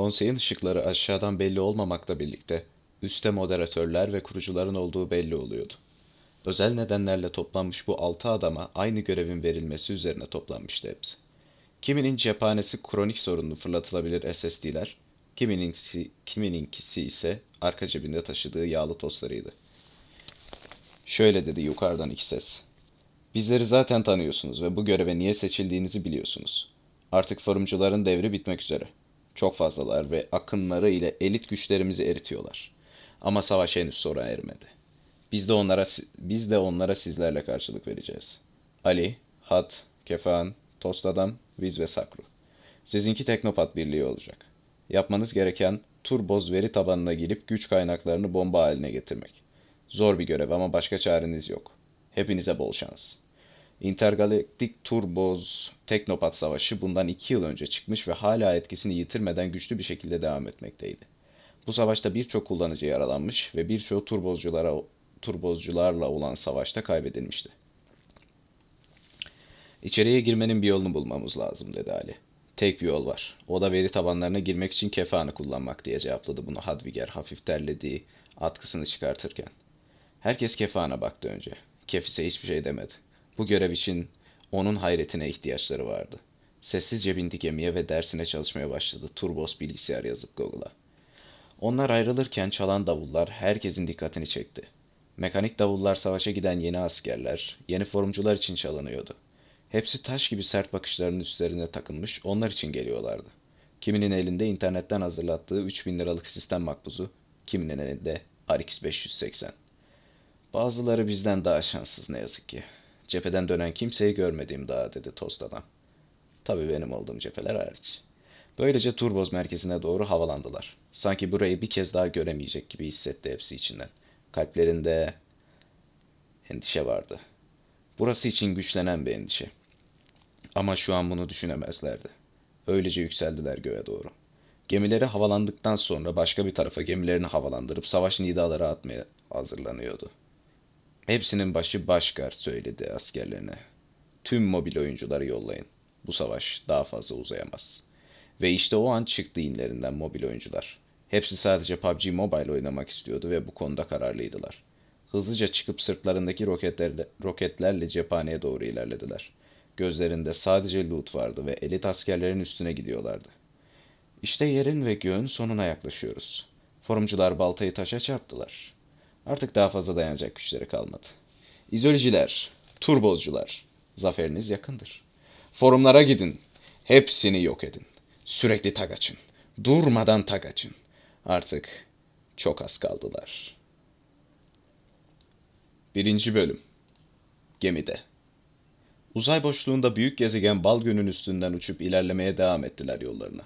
Konseyin ışıkları aşağıdan belli olmamakla birlikte üstte moderatörler ve kurucuların olduğu belli oluyordu. Özel nedenlerle toplanmış bu altı adama aynı görevin verilmesi üzerine toplanmıştı hepsi. Kiminin cephanesi kronik sorunlu fırlatılabilir SSD'ler, kimininkisi, kimininkisi ise arka cebinde taşıdığı yağlı tostlarıydı. Şöyle dedi yukarıdan iki ses. Bizleri zaten tanıyorsunuz ve bu göreve niye seçildiğinizi biliyorsunuz. Artık forumcuların devri bitmek üzere. Çok fazlalar ve akınları ile elit güçlerimizi eritiyorlar. Ama savaş henüz sona ermedi. Biz de onlara biz de onlara sizlerle karşılık vereceğiz. Ali, Hat, Kefan, Tost Adam, Viz ve Sakru. Sizinki Teknopat Birliği olacak. Yapmanız gereken Turboz veri tabanına girip güç kaynaklarını bomba haline getirmek. Zor bir görev ama başka çareniz yok. Hepinize bol şans. Intergalaktik Turboz Teknopat Savaşı bundan iki yıl önce çıkmış ve hala etkisini yitirmeden güçlü bir şekilde devam etmekteydi. Bu savaşta birçok kullanıcı yaralanmış ve birçoğu turbozculara turbozcularla olan savaşta kaybedilmişti. İçeriye girmenin bir yolunu bulmamız lazım dedi Ali. Tek bir yol var. O da veri tabanlarına girmek için kefanı kullanmak diye cevapladı bunu Hadviger hafif terlediği atkısını çıkartırken. Herkes kefana baktı önce. Kef ise hiçbir şey demedi. Bu görev için onun hayretine ihtiyaçları vardı. Sessizce bindi gemiye ve dersine çalışmaya başladı. Turbos bilgisayar yazıp Google'a. Onlar ayrılırken çalan davullar herkesin dikkatini çekti. Mekanik davullar savaşa giden yeni askerler, yeni forumcular için çalınıyordu. Hepsi taş gibi sert bakışlarının üstlerine takılmış, onlar için geliyorlardı. Kiminin elinde internetten hazırlattığı 3000 liralık sistem makbuzu, kiminin elinde RX 580. Bazıları bizden daha şanssız ne yazık ki. Cepheden dönen kimseyi görmediğim daha dedi tost adam. Tabii benim olduğum cepheler hariç. Böylece turboz merkezine doğru havalandılar. Sanki burayı bir kez daha göremeyecek gibi hissetti hepsi içinden. Kalplerinde endişe vardı. Burası için güçlenen bir endişe. Ama şu an bunu düşünemezlerdi. Öylece yükseldiler göğe doğru. Gemileri havalandıktan sonra başka bir tarafa gemilerini havalandırıp savaş nidaları atmaya hazırlanıyordu. Hepsinin başı başkar söyledi askerlerine. Tüm mobil oyuncuları yollayın. Bu savaş daha fazla uzayamaz. Ve işte o an çıktı inlerinden mobil oyuncular. Hepsi sadece PUBG Mobile oynamak istiyordu ve bu konuda kararlıydılar. Hızlıca çıkıp sırtlarındaki roketlerle, roketlerle cephaneye doğru ilerlediler. Gözlerinde sadece loot vardı ve elit askerlerin üstüne gidiyorlardı. İşte yerin ve göğün sonuna yaklaşıyoruz. Forumcular baltayı taşa çarptılar. Artık daha fazla dayanacak güçleri kalmadı. İzoleciler, turbozcular, zaferiniz yakındır. Forumlara gidin, hepsini yok edin. Sürekli tag açın, durmadan tag açın. Artık çok az kaldılar. Birinci bölüm Gemide Uzay boşluğunda büyük gezegen Balgön'ün üstünden uçup ilerlemeye devam ettiler yollarına.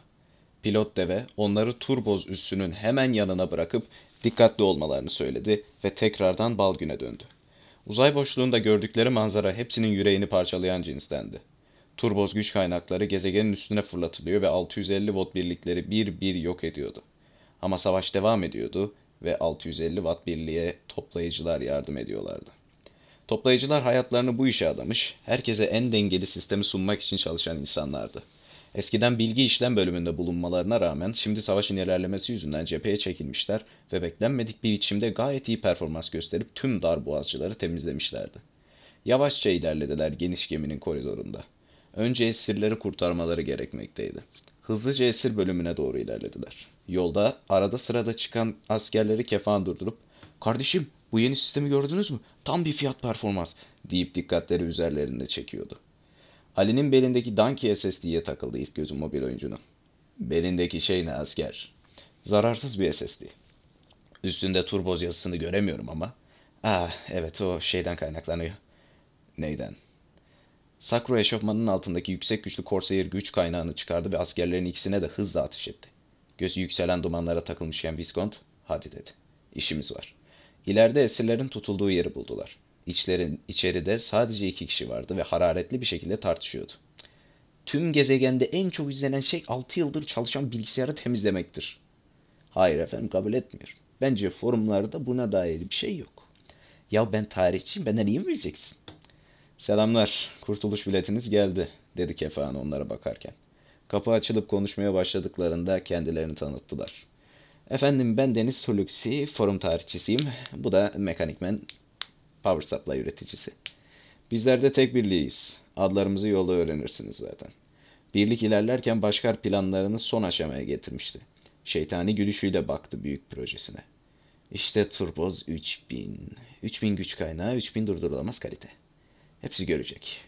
Pilot deve onları turboz üssünün hemen yanına bırakıp dikkatli olmalarını söyledi ve tekrardan Balgün'e döndü. Uzay boşluğunda gördükleri manzara hepsinin yüreğini parçalayan cinstendi. Turboz güç kaynakları gezegenin üstüne fırlatılıyor ve 650 volt birlikleri bir bir yok ediyordu. Ama savaş devam ediyordu ve 650 watt birliğe toplayıcılar yardım ediyorlardı. Toplayıcılar hayatlarını bu işe adamış, herkese en dengeli sistemi sunmak için çalışan insanlardı. Eskiden bilgi işlem bölümünde bulunmalarına rağmen şimdi savaşın ilerlemesi yüzünden cepheye çekilmişler ve beklenmedik bir biçimde gayet iyi performans gösterip tüm dar boğazcıları temizlemişlerdi. Yavaşça ilerlediler geniş geminin koridorunda. Önce esirleri kurtarmaları gerekmekteydi. Hızlıca esir bölümüne doğru ilerlediler. Yolda arada sırada çıkan askerleri kefan durdurup ''Kardeşim bu yeni sistemi gördünüz mü? Tam bir fiyat performans.'' deyip dikkatleri üzerlerinde çekiyordu. Ali'nin belindeki Donkey SSD'ye takıldı ilk gözü mobil oyuncunun. Belindeki şey ne asker? Zararsız bir SSD. Üstünde turboz yazısını göremiyorum ama. Ah evet o şeyden kaynaklanıyor. Neyden? Sakura eşofmanının altındaki yüksek güçlü Corsair güç kaynağını çıkardı ve askerlerin ikisine de hızla ateş etti. Gözü yükselen dumanlara takılmışken Viscount, hadi dedi. İşimiz var. İleride esirlerin tutulduğu yeri buldular. İçlerin, içeride sadece iki kişi vardı ve hararetli bir şekilde tartışıyordu. Tüm gezegende en çok izlenen şey 6 yıldır çalışan bilgisayarı temizlemektir. Hayır efendim kabul etmiyorum. Bence forumlarda buna dair bir şey yok. Ya ben tarihçiyim benden iyi mi bileceksin? Selamlar, kurtuluş biletiniz geldi, dedi Kefan onlara bakarken. Kapı açılıp konuşmaya başladıklarında kendilerini tanıttılar. Efendim ben Deniz Hulusi, forum tarihçisiyim. Bu da Mekanikmen Power Supply üreticisi. Bizler de tek birliğiyiz. Adlarımızı yolda öğrenirsiniz zaten. Birlik ilerlerken Başkar planlarını son aşamaya getirmişti. Şeytani gülüşüyle baktı büyük projesine. İşte Turboz 3000. 3000 güç kaynağı, 3000 durdurulamaz kalite. Hepsi görecek.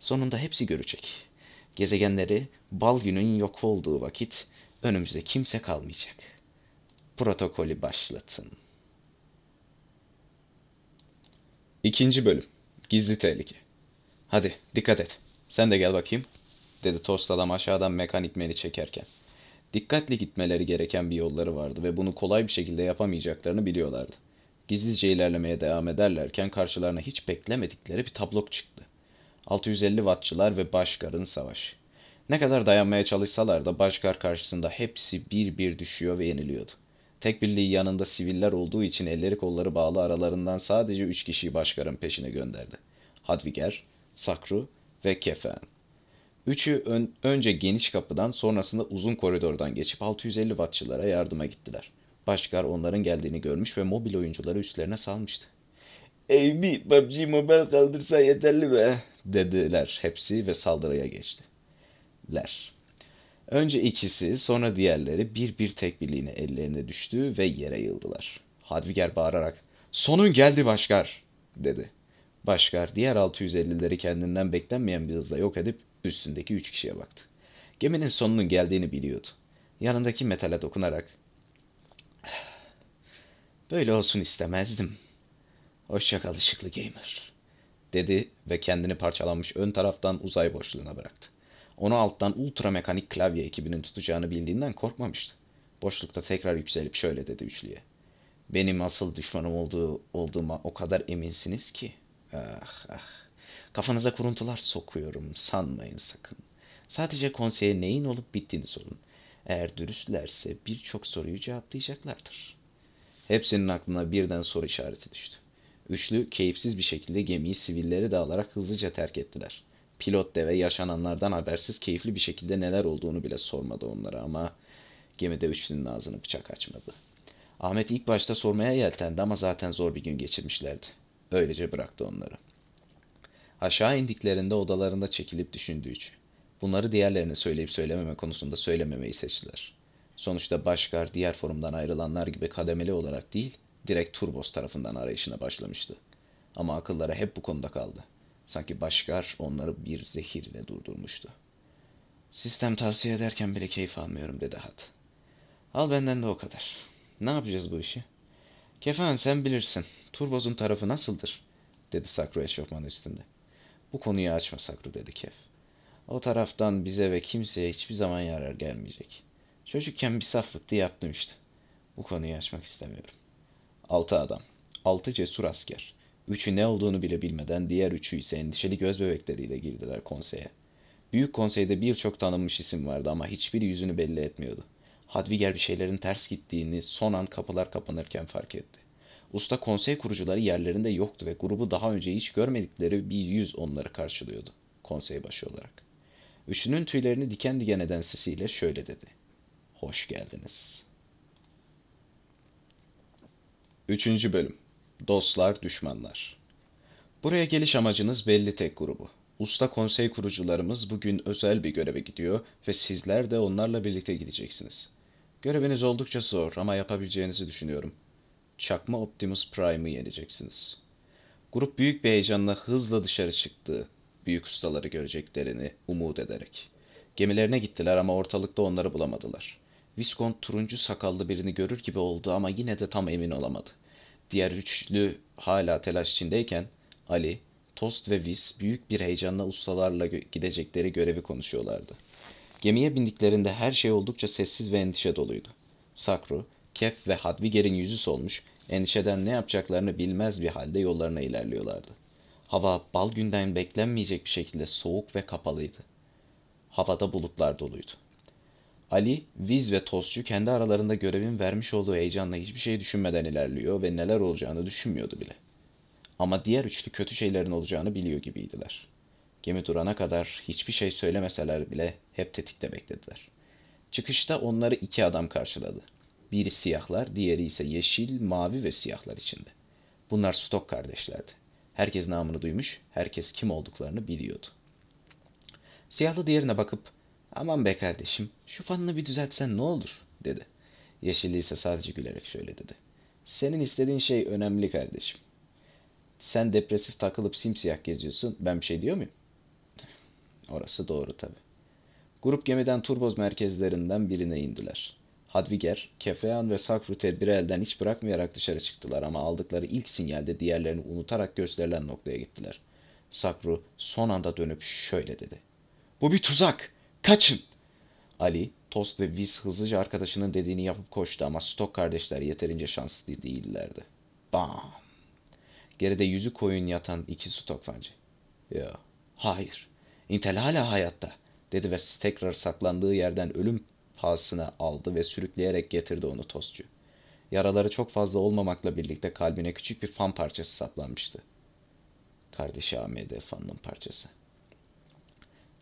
Sonunda hepsi görecek. Gezegenleri bal günün yok olduğu vakit önümüzde kimse kalmayacak. Protokolü başlatın. İkinci bölüm. Gizli tehlike. Hadi dikkat et. Sen de gel bakayım. Dedi tost adam aşağıdan mekanikmeni çekerken. Dikkatli gitmeleri gereken bir yolları vardı ve bunu kolay bir şekilde yapamayacaklarını biliyorlardı. Gizlice ilerlemeye devam ederlerken karşılarına hiç beklemedikleri bir tablo çıktı. 650 wattçılar ve Başkar'ın savaşı. Ne kadar dayanmaya çalışsalar da Başkar karşısında hepsi bir bir düşüyor ve yeniliyordu. Tek birliği yanında siviller olduğu için elleri kolları bağlı aralarından sadece üç kişiyi Başkar'ın peşine gönderdi. Hadviger, Sakru ve Kefen. Üçü ön, önce geniş kapıdan sonrasında uzun koridordan geçip 650 wattçılara yardıma gittiler. Başkar onların geldiğini görmüş ve mobil oyuncuları üstlerine salmıştı. Ey PUBG Mobile kaldırsa yeterli be. Dediler hepsi ve saldırıya geçtiler. Önce ikisi sonra diğerleri bir bir tek birliğine ellerine düştü ve yere yıldılar. Hadviger bağırarak sonun geldi Başkar dedi. Başkar diğer 650'leri kendinden beklenmeyen bir hızla yok edip üstündeki üç kişiye baktı. Geminin sonunun geldiğini biliyordu. Yanındaki metale dokunarak Böyle olsun istemezdim. Hoşça kal ışıklı gamer. Dedi ve kendini parçalanmış ön taraftan uzay boşluğuna bıraktı. Onu alttan ultra mekanik klavye ekibinin tutacağını bildiğinden korkmamıştı. Boşlukta tekrar yükselip şöyle dedi üçlüye. Benim asıl düşmanım olduğu, olduğuma o kadar eminsiniz ki. Ah ah. Kafanıza kuruntular sokuyorum sanmayın sakın. Sadece konseye neyin olup bittiğini sorun. Eğer dürüstlerse birçok soruyu cevaplayacaklardır. Hepsinin aklına birden soru işareti düştü. Üçlü keyifsiz bir şekilde gemiyi sivilleri de alarak hızlıca terk ettiler. Pilot deve yaşananlardan habersiz keyifli bir şekilde neler olduğunu bile sormadı onlara ama gemide üçlünün ağzını bıçak açmadı. Ahmet ilk başta sormaya yeltendi ama zaten zor bir gün geçirmişlerdi. Öylece bıraktı onları. Aşağı indiklerinde odalarında çekilip düşündü üçü. Bunları diğerlerine söyleyip söylememe konusunda söylememeyi seçtiler. Sonuçta Başkar diğer forumdan ayrılanlar gibi kademeli olarak değil, direkt Turbos tarafından arayışına başlamıştı. Ama akılları hep bu konuda kaldı. Sanki Başkar onları bir zehir ile durdurmuştu. Sistem tavsiye ederken bile keyif almıyorum dedi Hat. Al benden de o kadar. Ne yapacağız bu işi? Kefan sen bilirsin. Turboz'un tarafı nasıldır? dedi Sakro eşofman üstünde. Bu konuyu açma Sakro dedi Kef. O taraftan bize ve kimseye hiçbir zaman yarar gelmeyecek. Çocukken bir saflıktı yaptım işte. Bu konuyu açmak istemiyorum. Altı adam. Altı cesur asker. Üçü ne olduğunu bile bilmeden diğer üçü ise endişeli göz bebekleriyle girdiler konseye. Büyük konseyde birçok tanınmış isim vardı ama hiçbir yüzünü belli etmiyordu. Hadviger bir şeylerin ters gittiğini son an kapılar kapanırken fark etti. Usta konsey kurucuları yerlerinde yoktu ve grubu daha önce hiç görmedikleri bir yüz onları karşılıyordu konsey başı olarak. Üçünün tüylerini diken diken eden sesiyle şöyle dedi. Hoş geldiniz. Üçüncü bölüm. Dostlar, düşmanlar. Buraya geliş amacınız belli tek grubu. Usta konsey kurucularımız bugün özel bir göreve gidiyor ve sizler de onlarla birlikte gideceksiniz. Göreviniz oldukça zor ama yapabileceğinizi düşünüyorum. Çakma Optimus Prime'ı yeneceksiniz. Grup büyük bir heyecanla hızla dışarı çıktı. Büyük ustaları göreceklerini umut ederek. Gemilerine gittiler ama ortalıkta onları bulamadılar. Viscount turuncu sakallı birini görür gibi oldu ama yine de tam emin olamadı. Diğer üçlü hala telaş içindeyken Ali, Tost ve Vis büyük bir heyecanla ustalarla gidecekleri görevi konuşuyorlardı. Gemiye bindiklerinde her şey oldukça sessiz ve endişe doluydu. Sakru, Kef ve Hadviger'in yüzü solmuş, endişeden ne yapacaklarını bilmez bir halde yollarına ilerliyorlardı. Hava bal günden beklenmeyecek bir şekilde soğuk ve kapalıydı. Havada bulutlar doluydu. Ali, Viz ve Tostçu kendi aralarında görevin vermiş olduğu heyecanla hiçbir şey düşünmeden ilerliyor ve neler olacağını düşünmüyordu bile. Ama diğer üçlü kötü şeylerin olacağını biliyor gibiydiler. Gemi durana kadar hiçbir şey söylemeseler bile hep tetikte beklediler. Çıkışta onları iki adam karşıladı. Biri siyahlar, diğeri ise yeşil, mavi ve siyahlar içinde. Bunlar stok kardeşlerdi. Herkes namını duymuş, herkes kim olduklarını biliyordu. Siyahlı diğerine bakıp, aman be kardeşim, şu fanını bir düzeltsen ne olur, dedi. Yeşilli ise sadece gülerek şöyle dedi. Senin istediğin şey önemli kardeşim. Sen depresif takılıp simsiyah geziyorsun, ben bir şey diyor muyum? Orası doğru tabi. Grup gemiden turboz merkezlerinden birine indiler. Hadviger, Kefeyan ve Sakru tedbiri elden hiç bırakmayarak dışarı çıktılar ama aldıkları ilk sinyalde diğerlerini unutarak gösterilen noktaya gittiler. Sakru son anda dönüp şöyle dedi. Bu bir tuzak! Kaçın! Ali, Tost ve Viz hızlıca arkadaşının dediğini yapıp koştu ama Stok kardeşler yeterince şanslı değillerdi. Bam! Geride yüzü koyun yatan iki Stok fancı. Ya, hayır. Intel hala hayatta, dedi ve tekrar saklandığı yerden ölüm pahasına aldı ve sürükleyerek getirdi onu tostçu. Yaraları çok fazla olmamakla birlikte kalbine küçük bir fan parçası saplanmıştı. Kardeşi AMD fanın parçası.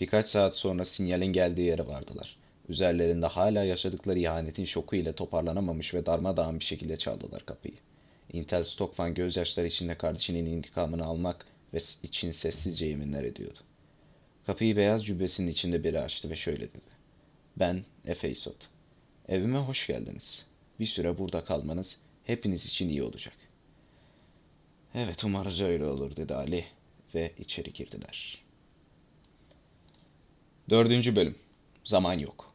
Birkaç saat sonra sinyalin geldiği yere vardılar. Üzerlerinde hala yaşadıkları ihanetin şoku ile toparlanamamış ve darmadağın bir şekilde çaldılar kapıyı. Intel Stockfan gözyaşları içinde kardeşinin intikamını almak ve için sessizce yeminler ediyordu. Kapıyı beyaz cübbesinin içinde biri açtı ve şöyle dedi. Ben Efe İsot. Evime hoş geldiniz. Bir süre burada kalmanız hepiniz için iyi olacak. Evet umarız öyle olur dedi Ali ve içeri girdiler. Dördüncü bölüm. Zaman yok.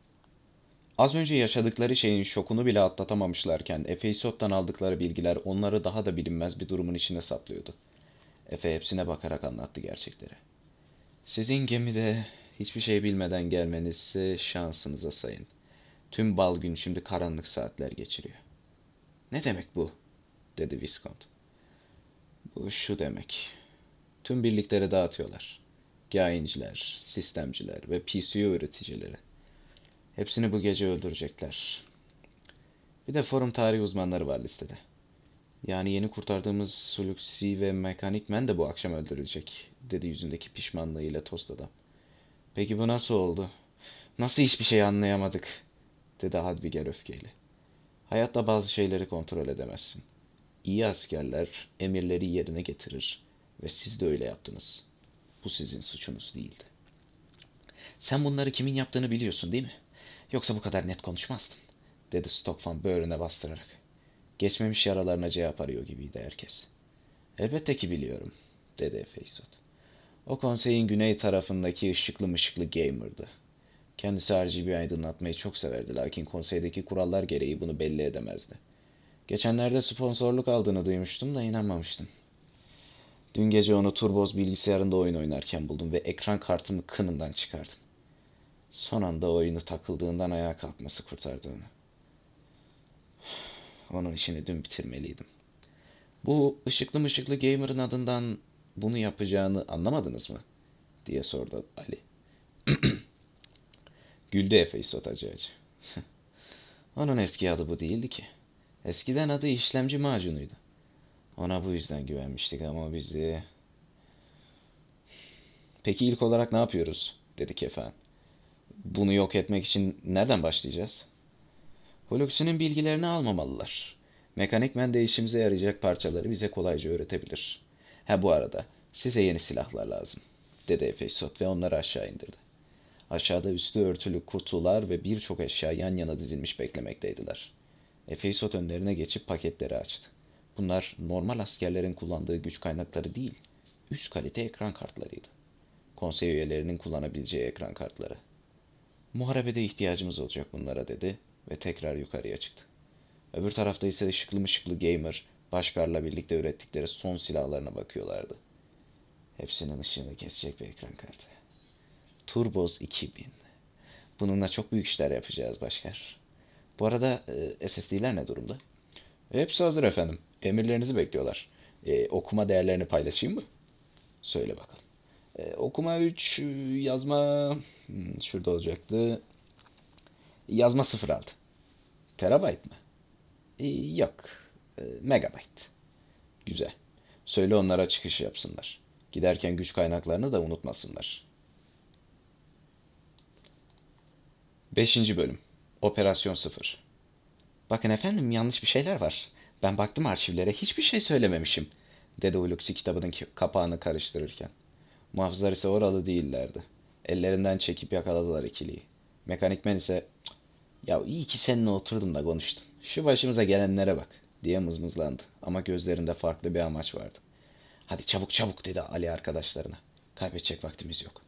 Az önce yaşadıkları şeyin şokunu bile atlatamamışlarken Efe İsot'tan aldıkları bilgiler onları daha da bilinmez bir durumun içine saplıyordu. Efe hepsine bakarak anlattı gerçekleri. Sizin gemide hiçbir şey bilmeden gelmenizi şansınıza sayın. Tüm bal gün şimdi karanlık saatler geçiriyor. Ne demek bu? dedi Viscount. Bu şu demek. Tüm birlikleri dağıtıyorlar. Gayinciler, sistemciler ve PCU üreticileri. Hepsini bu gece öldürecekler. Bir de forum tarihi uzmanları var listede. Yani yeni kurtardığımız Suluxi ve Mekanik Men de bu akşam öldürülecek, dedi yüzündeki pişmanlığıyla tost adam. Peki bu nasıl oldu? Nasıl hiçbir şey anlayamadık? dedi Hadviger öfkeyle. Hayatta bazı şeyleri kontrol edemezsin. İyi askerler emirleri yerine getirir ve siz de öyle yaptınız. Bu sizin suçunuz değildi. Sen bunları kimin yaptığını biliyorsun değil mi? Yoksa bu kadar net konuşmazdın, dedi Stockfan böğrüne bastırarak. Geçmemiş yaralarına cevap arıyor gibiydi herkes. Elbette ki biliyorum, dedi Efeysot. O konseyin güney tarafındaki ışıklı mışıklı gamer'dı. Kendisi RGB aydınlatmayı çok severdi lakin konseydeki kurallar gereği bunu belli edemezdi. Geçenlerde sponsorluk aldığını duymuştum da inanmamıştım. Dün gece onu Turboz bilgisayarında oyun oynarken buldum ve ekran kartımı kınından çıkardım. Son anda oyunu takıldığından ayağa kalkması kurtardı onu. Onun işini dün bitirmeliydim. Bu ışıklı mışıklı gamer'ın adından bunu yapacağını anlamadınız mı? diye sordu Ali. Güldü Efe İsot acı acı. Onun eski adı bu değildi ki. Eskiden adı işlemci macunuydu. Ona bu yüzden güvenmiştik ama bizi... Peki ilk olarak ne yapıyoruz? dedi Kefen. Bunu yok etmek için nereden başlayacağız? Huluksi'nin bilgilerini almamalılar. Mekanikmen de işimize yarayacak parçaları bize kolayca öğretebilir. Ha bu arada size yeni silahlar lazım, dedi Efesot ve onları aşağı indirdi. Aşağıda üstü örtülü kutular ve birçok eşya yan yana dizilmiş beklemekteydiler. Efesot önlerine geçip paketleri açtı. Bunlar normal askerlerin kullandığı güç kaynakları değil, üst kalite ekran kartlarıydı. Konsey üyelerinin kullanabileceği ekran kartları. Muharebede ihtiyacımız olacak bunlara dedi ve tekrar yukarıya çıktı. Öbür tarafta ise ışıklı mışıklı gamer, Başkar'la birlikte ürettikleri son silahlarına bakıyorlardı. Hepsinin ışığını kesecek bir ekran kartı. Turboz 2000. Bununla çok büyük işler yapacağız Başkar. Bu arada e, SSD'ler ne durumda? Hepsi hazır efendim. Emirlerinizi bekliyorlar. E, okuma değerlerini paylaşayım mı? Söyle bakalım. E, okuma 3, yazma... Hmm, şurada olacaktı. Yazma 06. Terabayt mı? E, yok. E, megabayt. Güzel. Söyle onlara çıkış yapsınlar. Giderken güç kaynaklarını da unutmasınlar. 5. Bölüm Operasyon 0 Bakın efendim yanlış bir şeyler var. Ben baktım arşivlere hiçbir şey söylememişim, dedi Hulusi kitabının kapağını karıştırırken. Muhafızlar ise oralı değillerdi. Ellerinden çekip yakaladılar ikiliyi. Mekanikmen ise ya iyi ki seninle oturdum da konuştum. Şu başımıza gelenlere bak diye mızmızlandı ama gözlerinde farklı bir amaç vardı. Hadi çabuk çabuk dedi Ali arkadaşlarına. Kaybedecek vaktimiz yok.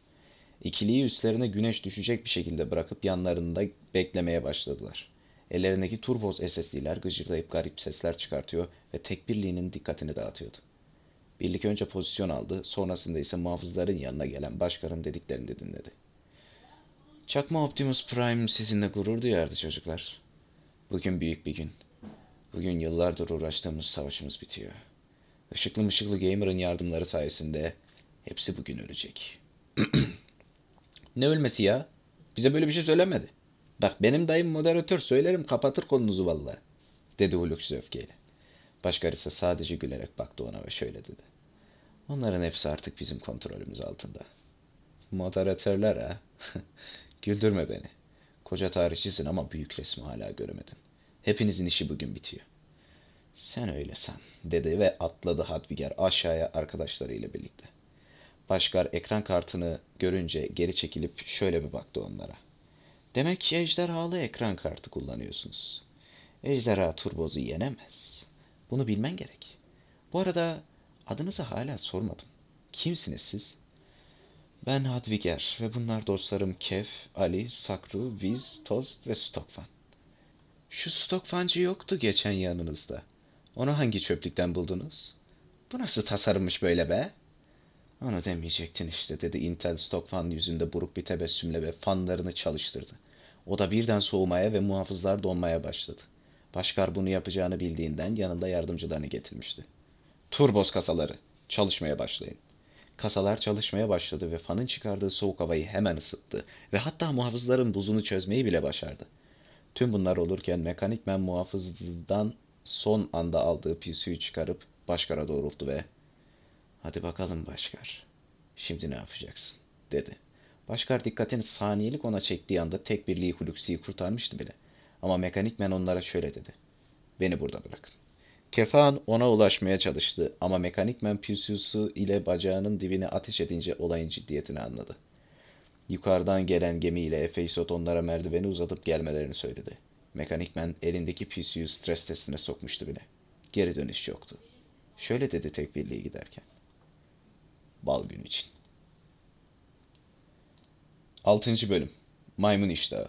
İkiliyi üstlerine güneş düşecek bir şekilde bırakıp yanlarında beklemeye başladılar. Ellerindeki turboz SSD'ler gıcırdayıp garip sesler çıkartıyor ve tek birliğinin dikkatini dağıtıyordu. Birlik önce pozisyon aldı, sonrasında ise muhafızların yanına gelen başkarın dediklerini de dinledi. Çakma Optimus Prime sizinle gurur duyardı çocuklar. Bugün büyük bir gün. Bugün yıllardır uğraştığımız savaşımız bitiyor. Işıklı mışıklı gamer'ın yardımları sayesinde hepsi bugün ölecek. ne ölmesi ya? Bize böyle bir şey söylemedi. Bak benim dayım moderatör söylerim kapatır konunuzu valla. Dedi Hulusi öfkeyle. Başkar ise sadece gülerek baktı ona ve şöyle dedi. Onların hepsi artık bizim kontrolümüz altında. Moderatörler ha? Güldürme beni. Koca tarihçisin ama büyük resmi hala göremedin. Hepinizin işi bugün bitiyor. Sen öyle san, dedi ve atladı Hadviger aşağıya arkadaşlarıyla birlikte. Başkar ekran kartını görünce geri çekilip şöyle bir baktı onlara. Demek ki ejderhalı ekran kartı kullanıyorsunuz. Ejderha turbozu yenemez. Bunu bilmen gerek. Bu arada adınızı hala sormadım. Kimsiniz siz? Ben Hadviger ve bunlar dostlarım Kef, Ali, Sakru, Viz, Tost ve Stokfan. Şu Stokfancı yoktu geçen yanınızda. Onu hangi çöplükten buldunuz? Bu nasıl tasarımmış böyle be? Onu demeyecektin işte dedi Intel Stokfan yüzünde buruk bir tebessümle ve fanlarını çalıştırdı. O da birden soğumaya ve muhafızlar donmaya başladı. Başkar bunu yapacağını bildiğinden yanında yardımcılarını getirmişti. Turbos kasaları, çalışmaya başlayın. Kasalar çalışmaya başladı ve fanın çıkardığı soğuk havayı hemen ısıttı ve hatta muhafızların buzunu çözmeyi bile başardı. Tüm bunlar olurken mekanikmen muhafızdan son anda aldığı PC'yi çıkarıp Başkar'a doğrulttu ve ''Hadi bakalım Başkar, şimdi ne yapacaksın?'' dedi. Başkar dikkatini saniyelik ona çektiği anda tek birliği Hulusi'yi kurtarmıştı bile. Ama mekanikmen onlara şöyle dedi. ''Beni burada bırakın.'' Kefan ona ulaşmaya çalıştı ama mekanikmen Pusius'u ile bacağının dibine ateş edince olayın ciddiyetini anladı. Yukarıdan gelen gemiyle Efeysot onlara merdiveni uzatıp gelmelerini söyledi. Mekanikmen elindeki Pusius stres testine sokmuştu bile. Geri dönüş yoktu. Şöyle dedi tek birliği giderken. Bal gün için. 6. Bölüm Maymun İştahı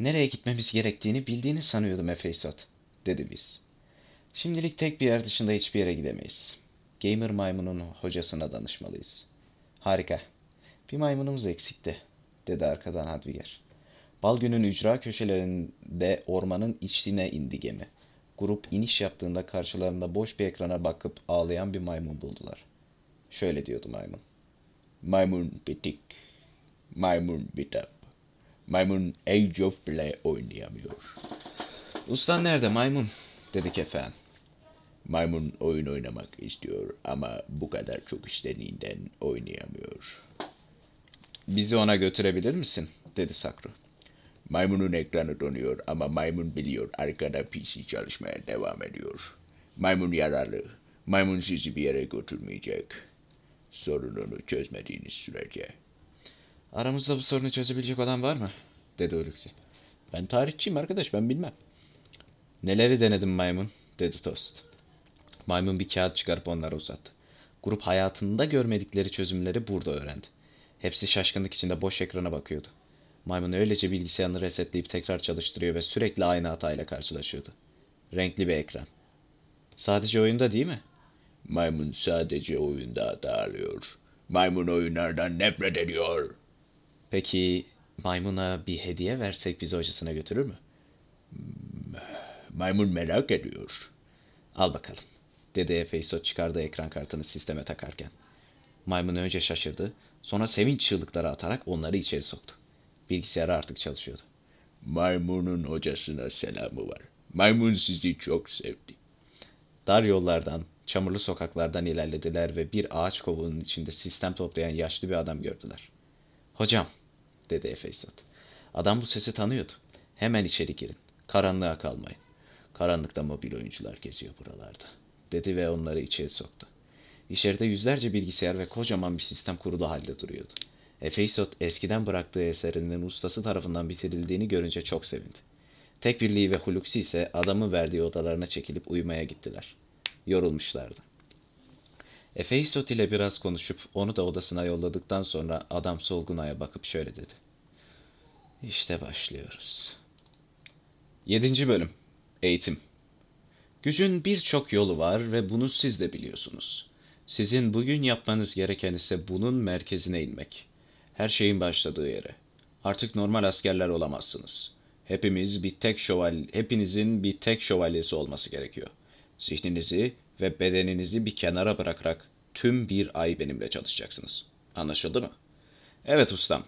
Nereye gitmemiz gerektiğini bildiğini sanıyordum Efeysot, dedi biz. Şimdilik tek bir yer dışında hiçbir yere gidemeyiz. Gamer maymunun hocasına danışmalıyız. Harika. Bir maymunumuz eksikti, dedi arkadan Hadviger. Bal günün ücra köşelerinde ormanın içine indi gemi. Grup iniş yaptığında karşılarında boş bir ekrana bakıp ağlayan bir maymun buldular. Şöyle diyordu maymun. Maymun bitik. Maymun bitap. Maymun Age of Play oynayamıyor. Ustan nerede maymun? dedi kefen. Maymun oyun oynamak istiyor ama bu kadar çok istediğinden oynayamıyor. Bizi ona götürebilir misin? dedi Sakru. Maymunun ekranı donuyor ama maymun biliyor arkada PC çalışmaya devam ediyor. Maymun yararlı. Maymun sizi bir yere götürmeyecek. Sorununu çözmediğiniz sürece. Aramızda bu sorunu çözebilecek olan var mı? dedi Hulusi. Ben tarihçiyim arkadaş ben bilmem. Neleri denedim maymun? dedi Tost. Maymun bir kağıt çıkarıp onlara uzattı. Grup hayatında görmedikleri çözümleri burada öğrendi. Hepsi şaşkınlık içinde boş ekrana bakıyordu. Maymun öylece bilgisayarını resetleyip tekrar çalıştırıyor ve sürekli aynı hatayla karşılaşıyordu. Renkli bir ekran. Sadece oyunda değil mi? Maymun sadece oyunda hata alıyor. Maymun oyunlardan nefret ediyor. Peki maymuna bir hediye versek bizi hocasına götürür mü? Maymun merak ediyor. Al bakalım dedi Efeysot çıkardığı ekran kartını sisteme takarken. Maymun önce şaşırdı, sonra sevinç çığlıkları atarak onları içeri soktu. Bilgisayarı artık çalışıyordu. Maymunun hocasına selamı var. Maymun sizi çok sevdi. Dar yollardan, Çamurlu sokaklardan ilerlediler ve bir ağaç kovuğunun içinde sistem toplayan yaşlı bir adam gördüler. Hocam, dedi Efesot. Adam bu sesi tanıyordu. Hemen içeri girin. Karanlığa kalmayın. Karanlıkta mobil oyuncular geziyor buralarda, dedi ve onları içeri soktu. İçeride yüzlerce bilgisayar ve kocaman bir sistem kurulu halde duruyordu. Efesot eskiden bıraktığı eserinin ustası tarafından bitirildiğini görünce çok sevindi. Tek birliği ve Huluksi ise adamın verdiği odalarına çekilip uyumaya gittiler. Yorulmuşlardı. Efesot ile biraz konuşup onu da odasına yolladıktan sonra adam Solgunay'a bakıp şöyle dedi. İşte başlıyoruz. 7. Bölüm Eğitim Gücün birçok yolu var ve bunu siz de biliyorsunuz. Sizin bugün yapmanız gereken ise bunun merkezine inmek. Her şeyin başladığı yere. Artık normal askerler olamazsınız. Hepimiz bir tek şövalye, hepinizin bir tek şövalyesi olması gerekiyor. Zihninizi ve bedeninizi bir kenara bırakarak tüm bir ay benimle çalışacaksınız. Anlaşıldı mı? Evet ustam,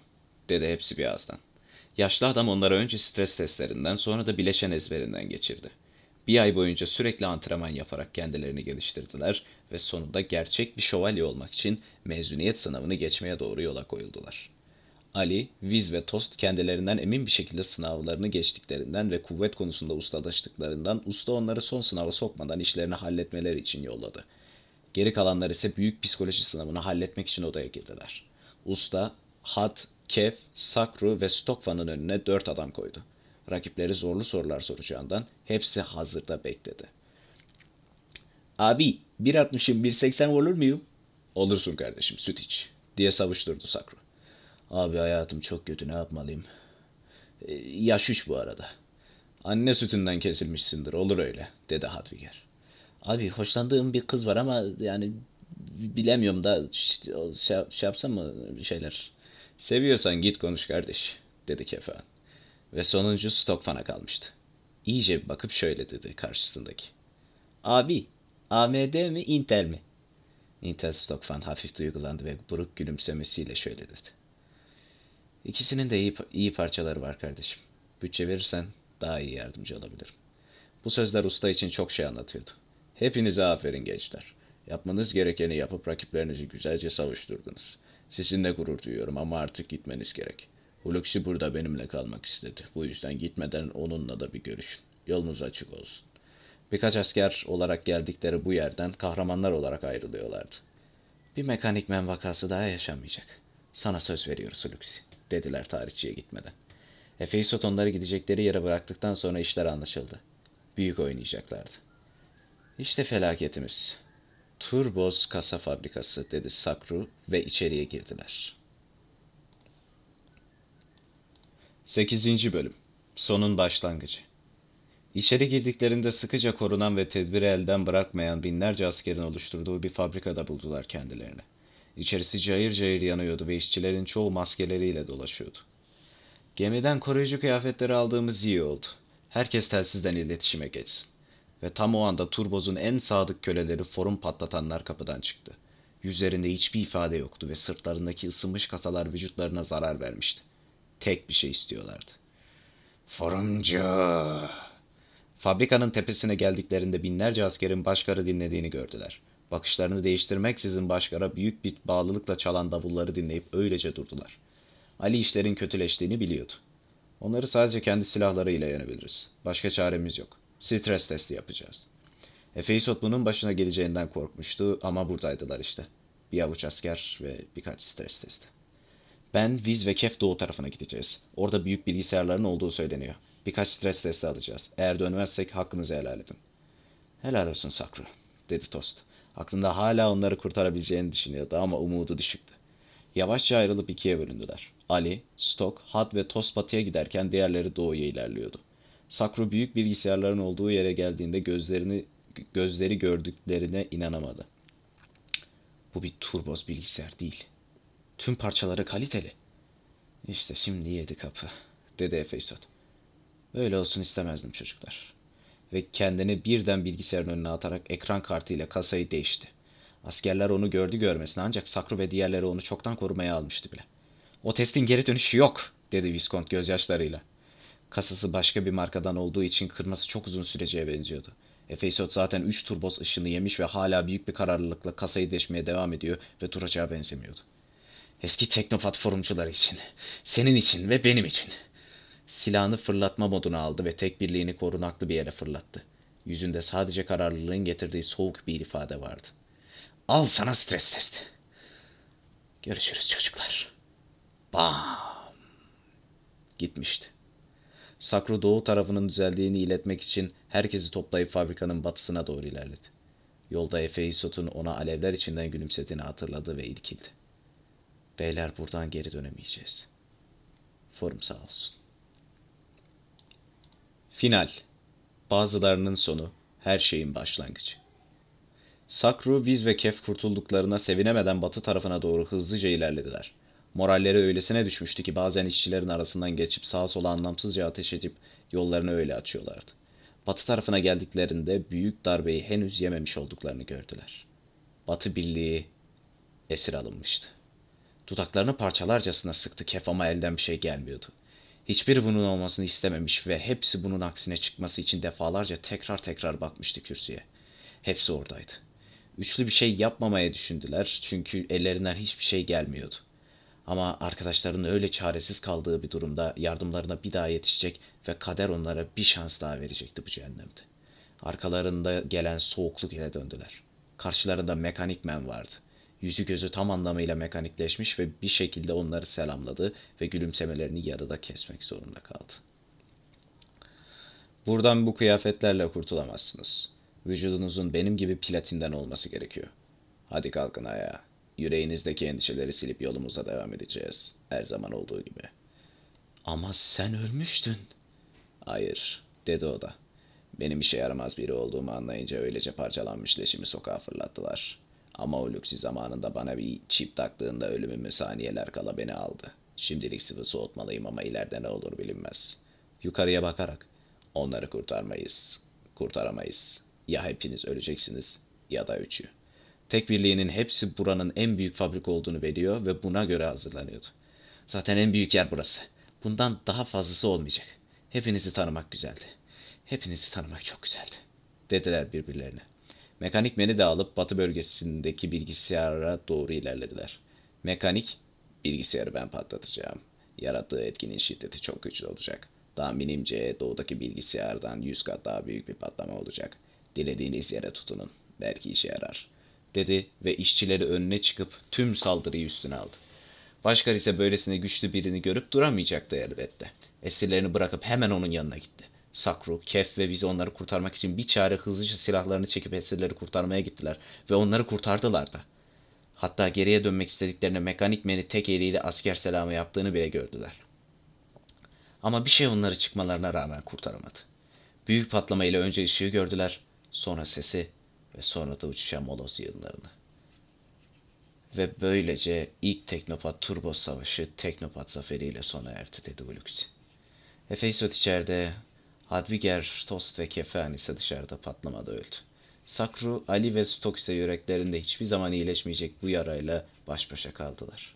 dedi hepsi bir ağızdan. Yaşlı adam onlara önce stres testlerinden sonra da bileşen ezberinden geçirdi. Bir ay boyunca sürekli antrenman yaparak kendilerini geliştirdiler ve sonunda gerçek bir şövalye olmak için mezuniyet sınavını geçmeye doğru yola koyuldular. Ali, Viz ve Tost kendilerinden emin bir şekilde sınavlarını geçtiklerinden ve kuvvet konusunda ustalaştıklarından usta onları son sınava sokmadan işlerini halletmeleri için yolladı. Geri kalanlar ise büyük psikoloji sınavını halletmek için odaya girdiler. Usta, Had, Kef, Sakru ve Stokvan'ın önüne dört adam koydu. Rakipleri zorlu sorular soracağından hepsi hazırda bekledi. Abi 1.60'ım 1.80 olur muyum? Olursun kardeşim süt iç diye savuşturdu Sakru. Abi hayatım çok kötü ne yapmalıyım? E, yaş üç bu arada. Anne sütünden kesilmişsindir olur öyle dedi Hadviger. Abi hoşlandığım bir kız var ama yani bilemiyorum da şey, şey yapsam mı şeyler. Seviyorsan git konuş kardeş dedi Kefan. Ve sonuncu Stokfan'a kalmıştı. İyice bir bakıp şöyle dedi karşısındaki. Abi AMD mi Intel mi? Intel Stokfan hafif duygulandı ve buruk gülümsemesiyle şöyle dedi. İkisinin de iyi, iyi parçaları var kardeşim. Bütçe verirsen daha iyi yardımcı olabilirim. Bu sözler usta için çok şey anlatıyordu. Hepinize aferin gençler. Yapmanız gerekeni yapıp rakiplerinizi güzelce savuşturdunuz. Sizinle gurur duyuyorum ama artık gitmeniz gerek. Huluksi burada benimle kalmak istedi. Bu yüzden gitmeden onunla da bir görüşün. Yolunuz açık olsun. Birkaç asker olarak geldikleri bu yerden kahramanlar olarak ayrılıyorlardı. Bir mekanikmen vakası daha yaşanmayacak. Sana söz veriyoruz Huluksi dediler tarihçiye gitmeden. Efeisot onları gidecekleri yere bıraktıktan sonra işler anlaşıldı. Büyük oynayacaklardı. İşte felaketimiz. Turboz kasa fabrikası dedi Sakru ve içeriye girdiler. 8. Bölüm Sonun Başlangıcı İçeri girdiklerinde sıkıca korunan ve tedbiri elden bırakmayan binlerce askerin oluşturduğu bir fabrikada buldular kendilerini. İçerisi cayır cayır yanıyordu ve işçilerin çoğu maskeleriyle dolaşıyordu. Gemiden koruyucu kıyafetleri aldığımız iyi oldu. Herkes telsizden iletişime geçsin. Ve tam o anda Turboz'un en sadık köleleri forum patlatanlar kapıdan çıktı. Yüzlerinde hiçbir ifade yoktu ve sırtlarındaki ısınmış kasalar vücutlarına zarar vermişti. Tek bir şey istiyorlardı. Forumcu! Fabrikanın tepesine geldiklerinde binlerce askerin başkarı dinlediğini gördüler. Bakışlarını değiştirmeksizin başkara büyük bir bağlılıkla çalan davulları dinleyip öylece durdular. Ali işlerin kötüleştiğini biliyordu. Onları sadece kendi silahlarıyla yenebiliriz. Başka çaremiz yok. Stres testi yapacağız. Efeisot bunun başına geleceğinden korkmuştu ama buradaydılar işte. Bir avuç asker ve birkaç stres testi. Ben, Viz ve Kef doğu tarafına gideceğiz. Orada büyük bilgisayarların olduğu söyleniyor. Birkaç stres testi alacağız. Eğer dönmezsek hakkınızı helal edin. Helal olsun Sakru, dedi Tost. Aklında hala onları kurtarabileceğini düşünüyordu ama umudu düşüktü. Yavaşça ayrılıp ikiye bölündüler. Ali, Stok, Had ve Tost batıya giderken diğerleri doğuya ilerliyordu. Sakru büyük bilgisayarların olduğu yere geldiğinde gözlerini gözleri gördüklerine inanamadı. Bu bir turboz bilgisayar değil. Tüm parçaları kaliteli. İşte şimdi yedi kapı, dedi Efesot. Böyle olsun istemezdim çocuklar ve kendini birden bilgisayarın önüne atarak ekran kartıyla kasayı değişti. Askerler onu gördü görmesine ancak Sakru ve diğerleri onu çoktan korumaya almıştı bile. O testin geri dönüşü yok dedi Viscount gözyaşlarıyla. Kasası başka bir markadan olduğu için kırması çok uzun süreceğe benziyordu. Efesot zaten 3 turbos ışını yemiş ve hala büyük bir kararlılıkla kasayı deşmeye devam ediyor ve duracağı benzemiyordu. Eski teknopat forumcuları için, senin için ve benim için. Silahını fırlatma moduna aldı ve tek birliğini korunaklı bir yere fırlattı. Yüzünde sadece kararlılığın getirdiği soğuk bir ifade vardı. Al sana stres testi. Görüşürüz çocuklar. Bam. Gitmişti. Sakru doğu tarafının düzeldiğini iletmek için herkesi toplayıp fabrikanın batısına doğru ilerledi. Yolda Efeisot'un ona alevler içinden gülümsediğini hatırladı ve irkildi. Beyler buradan geri dönemeyeceğiz. Forum sağ olsun. Final. Bazılarının sonu, her şeyin başlangıcı. Sakru, Viz ve Kef kurtulduklarına sevinemeden batı tarafına doğru hızlıca ilerlediler. Moralleri öylesine düşmüştü ki bazen işçilerin arasından geçip sağa sola anlamsızca ateş edip yollarını öyle açıyorlardı. Batı tarafına geldiklerinde büyük darbeyi henüz yememiş olduklarını gördüler. Batı birliği esir alınmıştı. Dudaklarını parçalarcasına sıktı Kef ama elden bir şey gelmiyordu. Hiçbiri bunun olmasını istememiş ve hepsi bunun aksine çıkması için defalarca tekrar tekrar bakmıştı kürsüye. Hepsi oradaydı. Üçlü bir şey yapmamaya düşündüler çünkü ellerinden hiçbir şey gelmiyordu. Ama arkadaşlarının öyle çaresiz kaldığı bir durumda yardımlarına bir daha yetişecek ve kader onlara bir şans daha verecekti bu cehennemde. Arkalarında gelen soğukluk ile döndüler. Karşılarında mekanik men vardı. Yüzü gözü tam anlamıyla mekanikleşmiş ve bir şekilde onları selamladı ve gülümsemelerini yarıda kesmek zorunda kaldı. Buradan bu kıyafetlerle kurtulamazsınız. Vücudunuzun benim gibi platinden olması gerekiyor. Hadi kalkın ayağa. Yüreğinizdeki endişeleri silip yolumuza devam edeceğiz. Her zaman olduğu gibi. Ama sen ölmüştün. Hayır, dedi o da. Benim işe yaramaz biri olduğumu anlayınca öylece parçalanmış leşimi sokağa fırlattılar. Ama o zamanında bana bir çip taktığında ölümümü saniyeler kala beni aldı. Şimdilik sıvı soğutmalıyım ama ileride ne olur bilinmez. Yukarıya bakarak onları kurtarmayız. Kurtaramayız. Ya hepiniz öleceksiniz ya da üçü. Tek birliğinin hepsi buranın en büyük fabrika olduğunu biliyor ve buna göre hazırlanıyordu. Zaten en büyük yer burası. Bundan daha fazlası olmayacak. Hepinizi tanımak güzeldi. Hepinizi tanımak çok güzeldi. Dediler birbirlerine. Mekanik meni de alıp batı bölgesindeki bilgisayara doğru ilerlediler. Mekanik, bilgisayarı ben patlatacağım. Yarattığı etkinin şiddeti çok güçlü olacak. Tahminimce doğudaki bilgisayardan yüz kat daha büyük bir patlama olacak. Dilediğiniz yere tutunun. Belki işe yarar. Dedi ve işçileri önüne çıkıp tüm saldırıyı üstüne aldı. Başkar ise böylesine güçlü birini görüp duramayacaktı elbette. Esirlerini bırakıp hemen onun yanına gitti. Sakru, Kef ve biz onları kurtarmak için bir çare hızlıca silahlarını çekip esirleri kurtarmaya gittiler ve onları kurtardılar da. Hatta geriye dönmek istediklerinde mekanik meni tek eliyle asker selamı yaptığını bile gördüler. Ama bir şey onları çıkmalarına rağmen kurtaramadı. Büyük patlama ile önce ışığı gördüler, sonra sesi ve sonra da uçuşan moloz yığınlarını. Ve böylece ilk Teknopat Turbo Savaşı Teknopat zaferiyle sona erdi dedi Uluxi. Efeysot içeride, Hadviger, Tost ve Kefen ise dışarıda patlamada öldü. Sakru, Ali ve Stok ise yüreklerinde hiçbir zaman iyileşmeyecek bu yarayla baş başa kaldılar.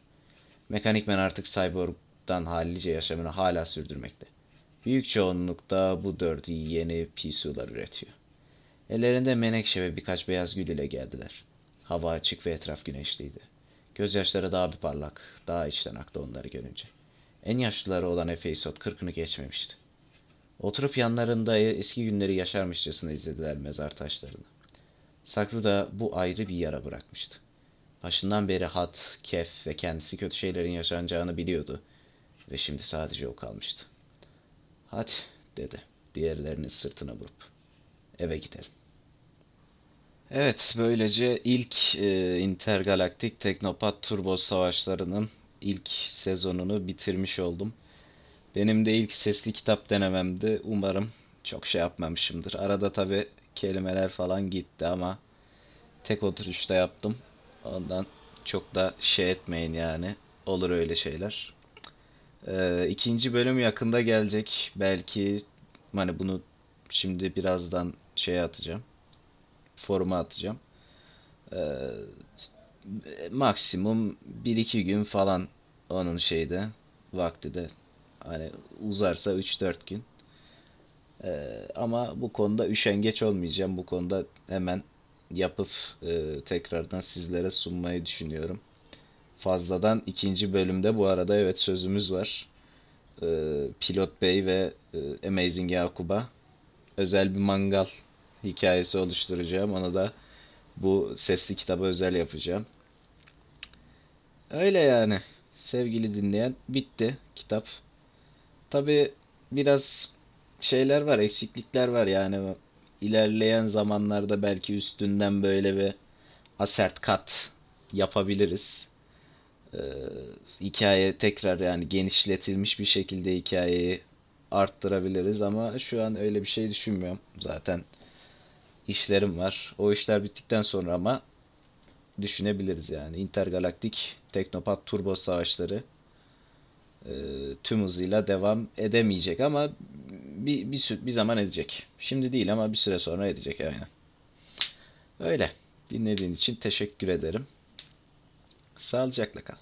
Mekanikmen artık Cyborg'dan hallice yaşamını hala sürdürmekte. Büyük çoğunlukta bu dördü yeni PSU'lar üretiyor. Ellerinde menekşe ve birkaç beyaz gül ile geldiler. Hava açık ve etraf güneşliydi. Gözyaşları daha bir parlak, daha içten aktı onları görünce. En yaşlıları olan Efeysot kırkını geçmemişti. Oturup yanlarında eski günleri yaşarmışçasına izlediler mezar taşlarını. Sakru da bu ayrı bir yara bırakmıştı. Başından beri Hat, Kef ve kendisi kötü şeylerin yaşanacağını biliyordu ve şimdi sadece o kalmıştı. Hadi dedi diğerlerinin sırtına vurup. Eve gidelim. Evet, böylece ilk e, intergalaktik Teknopat Turbo Savaşları'nın ilk sezonunu bitirmiş oldum. Benim de ilk sesli kitap denememdi. Umarım çok şey yapmamışımdır. Arada tabi kelimeler falan gitti ama tek oturuşta yaptım. Ondan çok da şey etmeyin yani. Olur öyle şeyler. Ee, ikinci bölüm yakında gelecek. Belki hani bunu şimdi birazdan şey atacağım. Foruma atacağım. Ee, maksimum 1-2 gün falan onun şeyde vakti de hani uzarsa 3-4 gün. Ee, ama bu konuda üşengeç olmayacağım. Bu konuda hemen yapıp e, tekrardan sizlere sunmayı düşünüyorum. Fazladan ikinci bölümde bu arada evet sözümüz var. Ee, Pilot Bey ve e, Amazing Yakub'a özel bir mangal hikayesi oluşturacağım. Onu da bu sesli kitaba özel yapacağım. Öyle yani. Sevgili dinleyen bitti kitap. Tabi biraz şeyler var, eksiklikler var yani ilerleyen zamanlarda belki üstünden böyle bir asert kat yapabiliriz. Ee, hikaye tekrar yani genişletilmiş bir şekilde hikayeyi arttırabiliriz ama şu an öyle bir şey düşünmüyorum. Zaten işlerim var. O işler bittikten sonra ama düşünebiliriz yani. Intergalaktik Teknopat Turbo Savaşları e, tüm hızıyla devam edemeyecek ama bir, bir, bir zaman edecek. Şimdi değil ama bir süre sonra edecek aynen. Öyle. Dinlediğin için teşekkür ederim. Sağlıcakla kal.